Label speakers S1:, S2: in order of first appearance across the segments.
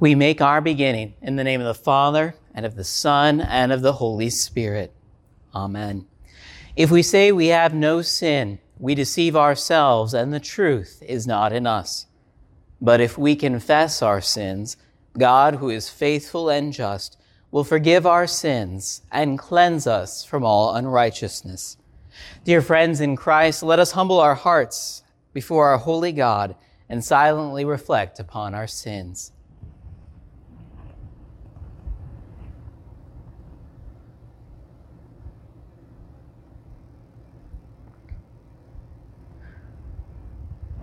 S1: We make our beginning in the name of the Father, and of the Son, and of the Holy Spirit. Amen. If we say we have no sin, we deceive ourselves, and the truth is not in us. But if we confess our sins, God, who is faithful and just, will forgive our sins and cleanse us from all unrighteousness. Dear friends in Christ, let us humble our hearts before our holy God and silently reflect upon our sins.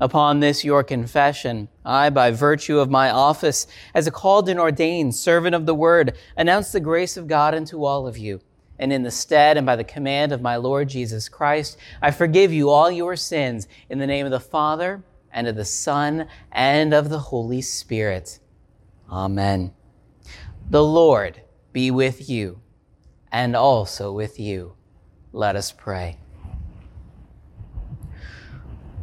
S1: Upon this, your confession, I, by virtue of my office as a called and ordained servant of the word, announce the grace of God unto all of you. And in the stead and by the command of my Lord Jesus Christ, I forgive you all your sins in the name of the Father and of the Son and of the Holy Spirit. Amen. The Lord be with you and also with you. Let us pray.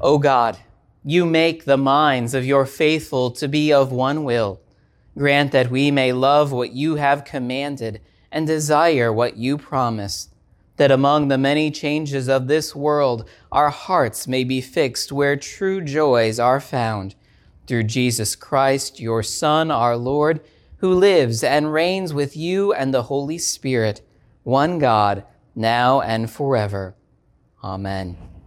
S1: O God, you make the minds of your faithful to be of one will. Grant that we may love what you have commanded and desire what you promise, that among the many changes of this world, our hearts may be fixed where true joys are found. Through Jesus Christ, your Son, our Lord, who lives and reigns with you and the Holy Spirit, one God, now and forever. Amen.